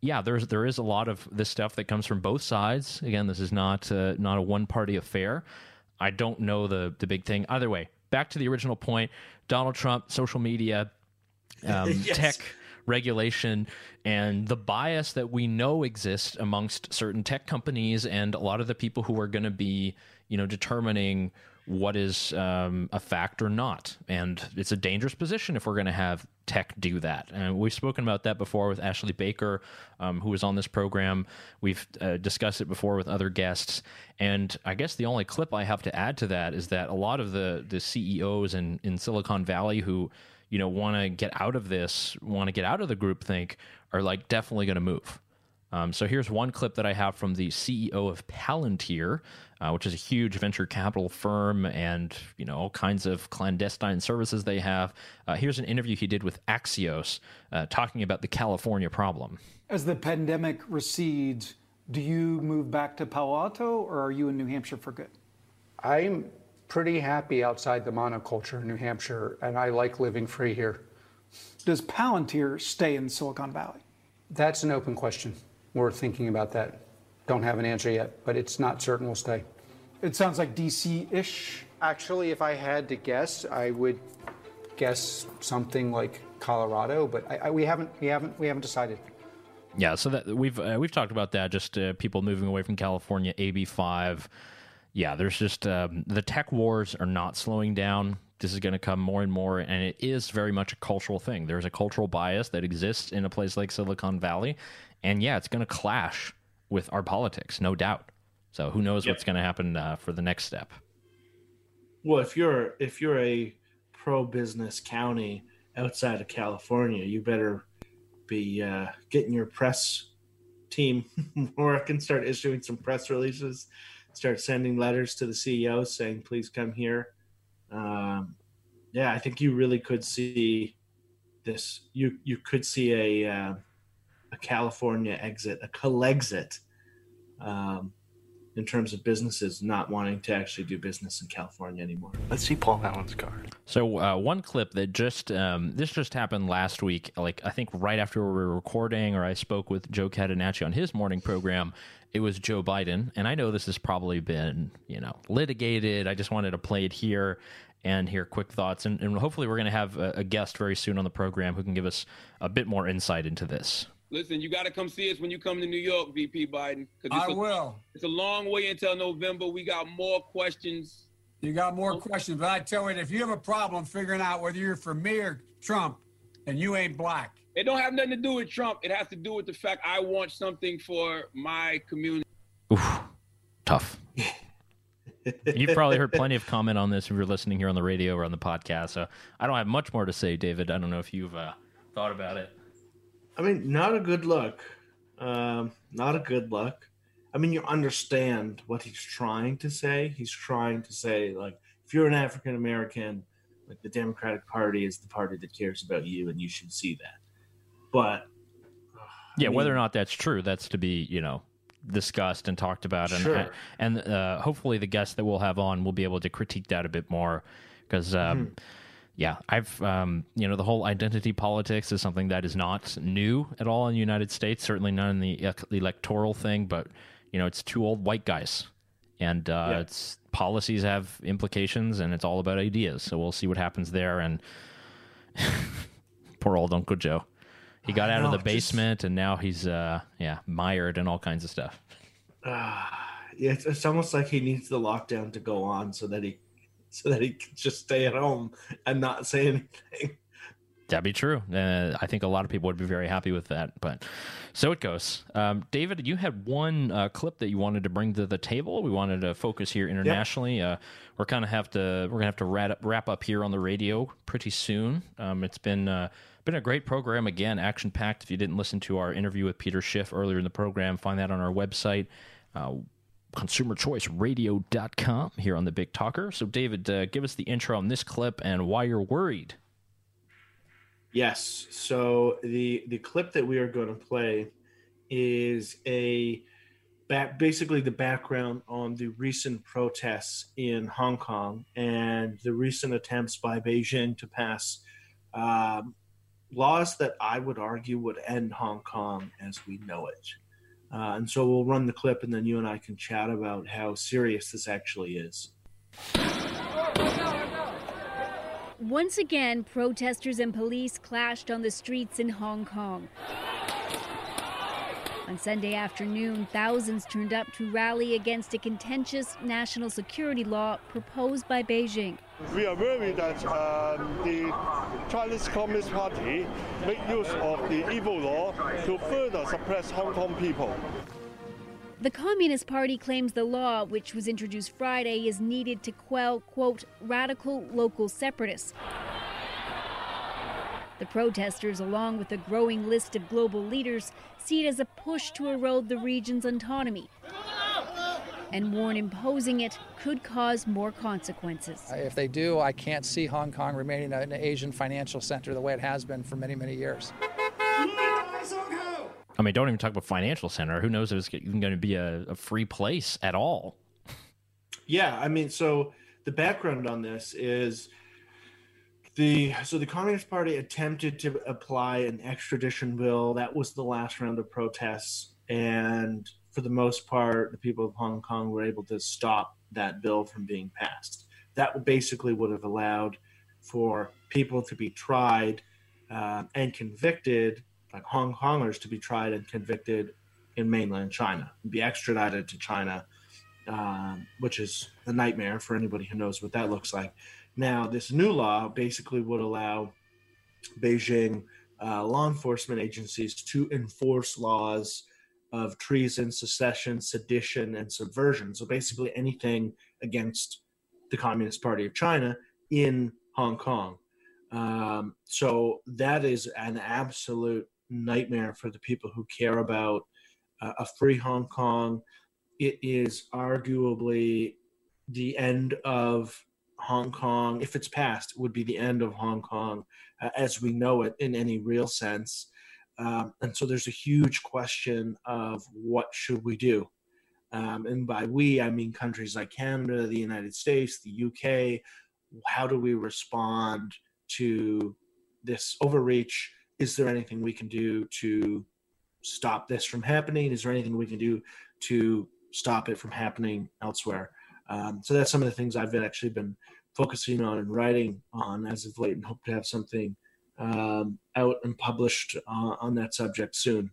yeah, there's there is a lot of this stuff that comes from both sides. Again, this is not uh, not a one party affair. I don't know the the big thing. Either way, back to the original point: Donald Trump, social media, um, Yes. tech regulation and the bias that we know exists amongst certain tech companies and a lot of the people who are going to be you know determining what is um, a fact or not. And it's a dangerous position if we're going to have tech do that. And we've spoken about that before with ashley baker um, who was on this program. We've uh, discussed it before with other guests. And i guess the only clip i have to add to that is that a lot of the the ceos in, in silicon valley who you know want to get out of this, want to get out of the groupthink, are like definitely going to move. Um, so here's one clip that I have from the CEO of Palantir, uh, which is a huge venture capital firm, and you know all kinds of clandestine services they have. Uh, here's an interview he did with Axios, uh, talking about the California problem. As the pandemic recedes, do you move back to Palo Alto or are you in New Hampshire for good? I'm pretty happy outside the monoculture in New Hampshire, and I like living free here. Does Palantir stay in Silicon Valley? That's an open question. We're thinking about that. Don't have an answer yet, but it's not certain we'll stay. It sounds like DC ish. Actually, if I had to guess, I would guess something like Colorado, but I, I, we haven't, we haven't, we haven't decided. Yeah, so that we've uh, we've talked about that. Just uh, people moving away from California, AB five. Yeah, there's just um, the tech wars are not slowing down. This is going to come more and more, and it is very much a cultural thing. There's a cultural bias that exists in a place like Silicon Valley, and yeah, it's going to clash with our politics, no doubt. So who knows what's going to happen uh, for the next step? Well, if you're if you're a pro business county outside of California, you better be uh, getting your press team working, start issuing some press releases, start sending letters to the CEO saying, "Please come here." Um, yeah, I think you really could see this. You you could see a uh, a California exit, a exit, um, in terms of businesses not wanting to actually do business in California anymore. Let's see Paul Allen's card. So uh, one clip that just um, this just happened last week, like I think right after we were recording, or I spoke with Joe Catanacci on his morning program. It was Joe Biden, and I know this has probably been you know litigated. I just wanted to play it here and hear quick thoughts, and, and hopefully we're going to have a, a guest very soon on the program who can give us a bit more insight into this. Listen, you got to come see us when you come to New York, VP Biden. it's I a- will. It's a long way until November. We got more questions. You got more questions, but I tell you, if you have a problem figuring out whether you're for me or Trump, and you ain't black. It don't have nothing to do with Trump. It has to do with the fact I want something for my community. Oof, Tough. You've probably heard plenty of comment on this if you're listening here on the radio or on the podcast. So I don't have much more to say, David. I don't know if you've uh, thought about it. I mean, not a good look. Um, not a good look. I mean, you understand what he's trying to say. He's trying to say, like, if you're an African American, like the Democratic Party is the party that cares about you, and you should see that. But yeah, whether or not that's true, that's to be you know discussed and talked about, and Sure. and uh, hopefully the guests that we'll have on will be able to critique that a bit more because. Um, Mhm. Yeah, I've um, you know the whole identity politics is something that is not new at all in the United States. Certainly not in the electoral thing, but you know it's two old white guys, and uh, Yeah. it's policies have implications, and it's all about ideas. So we'll see what happens there. And poor old Uncle Joe, he got I out of know, the just- basement, and now he's uh, yeah mired in all kinds of stuff. Yeah, it's, it's almost like he needs the lockdown to go on so that he so that he could just stay at home and not say anything. That'd be true. Uh, I think a lot of people would be very happy with that. But so it goes. Um, David, you had one uh, clip that you wanted to bring to the table. We wanted to focus here internationally. Uh, we're kind of have to we're gonna have to wrap up, wrap up here on the radio pretty soon. Um, it's been uh, been a great program again, action packed. If you didn't listen to our interview with Peter Schiff earlier in the program, find that on our website. Consumerchoiceradio.com here on the Big Talker. So, David, uh, give us the intro on this clip and why you're worried. Yes. So the the clip that we are going to play is a back, basically the background on the recent protests in Hong Kong and the recent attempts by Beijing to pass um, laws that I would argue would end Hong Kong as we know it. Uh, and so we'll run the clip, and then you and I can chat about how serious this actually is. Once again, protesters and police clashed on the streets in Hong Kong. On Sunday afternoon, thousands turned up to rally against a contentious national security law proposed by Beijing. We are worried that um, the Chinese Communist Party make use of the evil law to further suppress Hong Kong people. The Communist Party claims the law, which was introduced Friday, is needed to quell, quote, radical local separatists. The protesters, along with a growing list of global leaders, see it as a push to erode the region's autonomy and warn imposing it could cause more consequences. If they do, I can't see Hong Kong remaining an Asian financial center the way it has been for many, many years. I mean, don't even talk about financial center. Who knows if it's even going to be a, a free place at all? Yeah, I mean, so the background on this is the so the Communist Party attempted to apply an extradition bill. That was the last round of protests, and for the most part, the people of Hong Kong were able to stop that bill from being passed. That basically would have allowed for people to be tried uh, and convicted, like Hong Kongers to be tried and convicted in mainland China, be extradited to China um, which is a nightmare for anybody who knows what that looks like. Now, this new law basically would allow Beijing uh, law enforcement agencies to enforce laws of treason, secession, sedition, and subversion. So basically, anything against the Communist Party of China in Hong Kong. Um, so that is an absolute nightmare for the people who care about uh, a free Hong Kong. It is arguably the end of Hong Kong. If it's passed, would be the end of Hong Kong uh, as we know it in any real sense. Um, and so there's a huge question of what should we do? Um, and by we, I mean countries like Canada, the United States, the UK. How do we respond to this overreach? Is there anything we can do to stop this from happening? Is there anything we can do to stop it from happening elsewhere? Um, so that's some of the things I've actually been focusing on and writing on as of late, and hope to have something um, out and published uh, on that subject soon.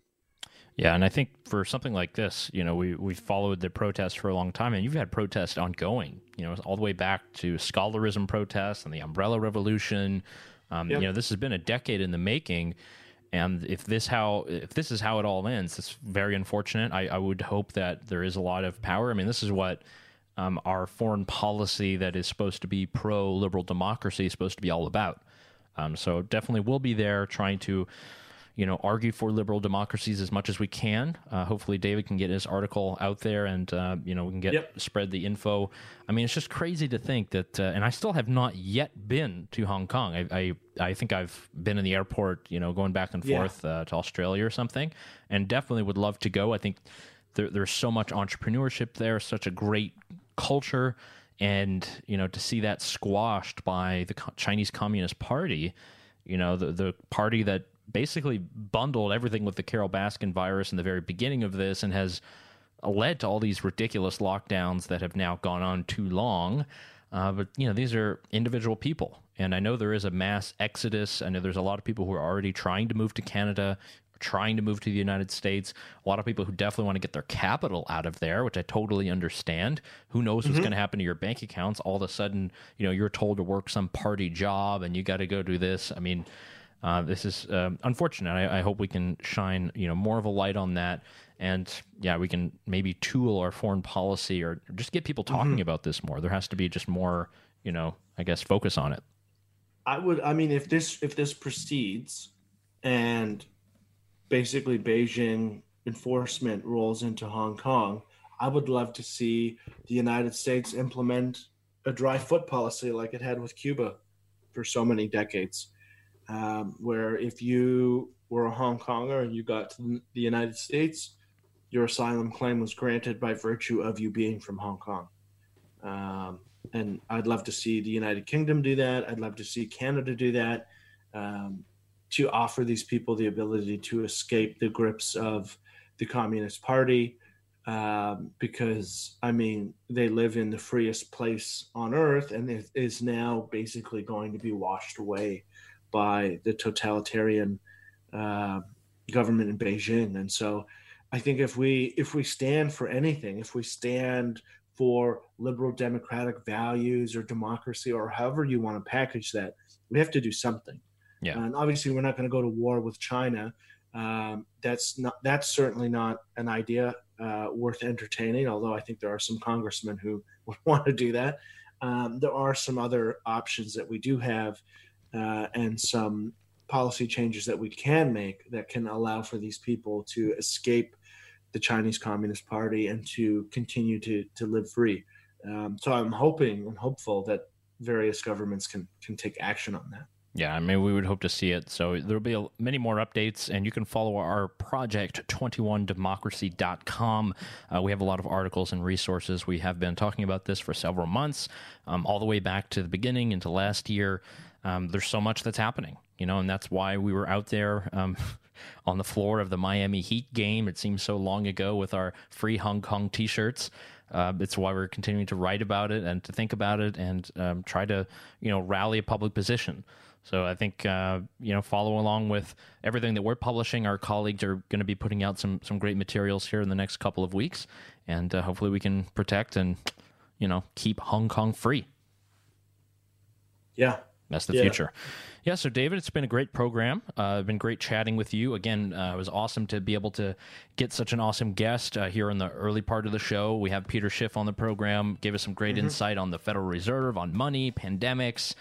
Yeah, and I think for something like this, you know, we we followed the protests for a long time, and you've had protests ongoing, you know, all the way back to scholarism protests and the Umbrella Revolution. Um, Yep. You know, this has been a decade in the making, and if this how if this is how it all ends, it's very unfortunate. I, I would hope that there is a lot of power. I mean, this is what um, our foreign policy that is supposed to be pro liberal democracy is supposed to be all about. Um, so definitely we'll be there trying to you know, argue for liberal democracies as much as we can. Uh, hopefully, David can get his article out there, and uh, you know, we can get Yep. spread the info. I mean, it's just crazy to think that, uh, and I still have not yet been to Hong Kong. I, I, I think I've been in the airport, you know, going back and Yeah. forth uh, to Australia or something, and definitely would love to go. I think there, there's so much entrepreneurship there, such a great culture, and you know, to see that squashed by the Chinese Communist Party, you know, the the party that basically bundled everything with the Carol Baskin virus in the very beginning of this and has led to all these ridiculous lockdowns that have now gone on too long. Uh, but you know, these are individual people, and I know there is a mass exodus. I know there's a lot of people who are already trying to move to Canada, trying to move to the United States. A lot of people who definitely want to get their capital out of there, which I totally understand. Who knows what's Mhm. going to happen to your bank accounts? All of a sudden, you know, you're told to work some party job, and you got to go do this. I mean, uh, this is um, unfortunate. I, I hope we can shine, you know, more of a light on that, and yeah, we can maybe tool our foreign policy or just get people talking Mhm. about this more. There has to be just more, you know, I guess focus on it. I would. I mean, if this if this proceeds, and basically Beijing enforcement rolls into Hong Kong, I would love to see the United States implement a dry foot policy like it had with Cuba for so many decades, um, where if you were a Hong Konger and you got to the United States, your asylum claim was granted by virtue of you being from Hong Kong. Um, and I'd love to see the United Kingdom do that. I'd love to see Canada do that um, to offer these people the ability to escape the grips of the Communist Party. Um, because I mean, they live in the freest place on earth, and it is now basically going to be washed away by the totalitarian uh, government in Beijing. And so, I think if we if we stand for anything, if we stand for liberal democratic values or democracy or however you want to package that, we have to do something. Yeah. And obviously, we're not going to go to war with China. Um, that's not that's certainly not an idea uh, worth entertaining. Although I think there are some congressmen who would want to do that. Um, there are some other options that we do have, uh, and some policy changes that we can make that can allow for these people to escape the Chinese Communist Party and to continue to to live free. Um, so I'm hoping and hopeful that various governments can can take action on that. Yeah, I mean, we would hope to see it. So there'll be a, many more updates, and you can follow our project, 21democracy.com. Uh, we have a lot of articles and resources. We have been talking about this for several months, um, all the way back to the beginning into last year. Um, there's so much that's happening, you know, and that's why we were out there um, on the floor of the Miami Heat game. It seems so long ago with our free Hong Kong t shirts. Uh, it's why we're continuing to write about it and to think about it and um, try to, you know, rally a public position. So I think uh, you know follow along with everything that we're publishing. Our colleagues are going to be putting out some some great materials here in the next couple of weeks, and uh, hopefully we can protect and you know keep Hong Kong free. Yeah, That's the Yeah. future. Yeah, so David, it's been a great program. Uh, been great chatting with you. Again, uh, it was awesome to be able to get such an awesome guest uh, here in the early part of the show. We have Peter Schiff on the program, gave us some great Mhm. insight on the Federal Reserve, on money, pandemics,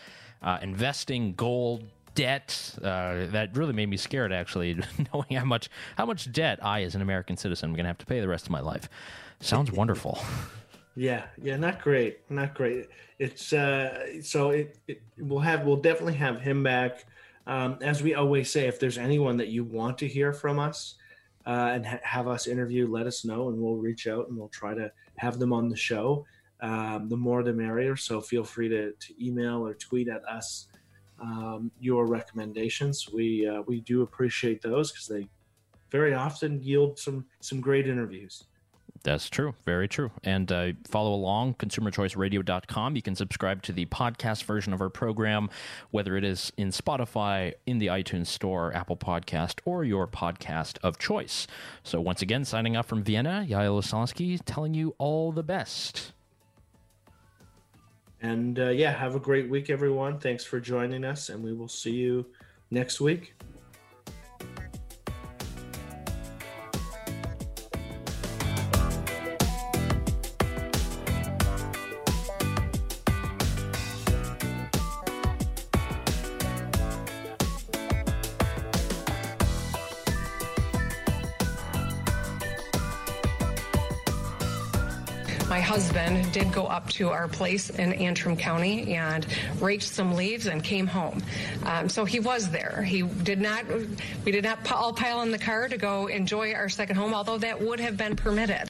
uh, investing, gold, debt. Uh, that really made me scared, actually, knowing how much how much debt I, as an American citizen, am going to have to pay the rest of my life. Sounds wonderful. Yeah, yeah, not great, not great. It's uh, so it, it we'll have we'll definitely have him back. Um, as we always say, if there's anyone that you want to hear from us uh, and ha- have us interview, let us know, and we'll reach out and we'll try to have them on the show. Um, the more the merrier. So feel free to, to email or tweet at us um, your recommendations. We uh, we do appreciate those because they very often yield some some great interviews. That's true. Very true. And uh, follow along, consumerchoiceradio.com. You can subscribe to the podcast version of our program, whether it is in Spotify, in the iTunes Store, Apple Podcast, or your podcast of choice. So once again, signing off from Vienna, Yael Ossowski telling you all the best. And uh, yeah, have a great week, everyone. Thanks for joining us, and we will see you next week. Go up to our place in Antrim County and raked some leaves and came home. Um, so he was there. He did not, we did not all pile in the car to go enjoy our second home, although that would have been permitted.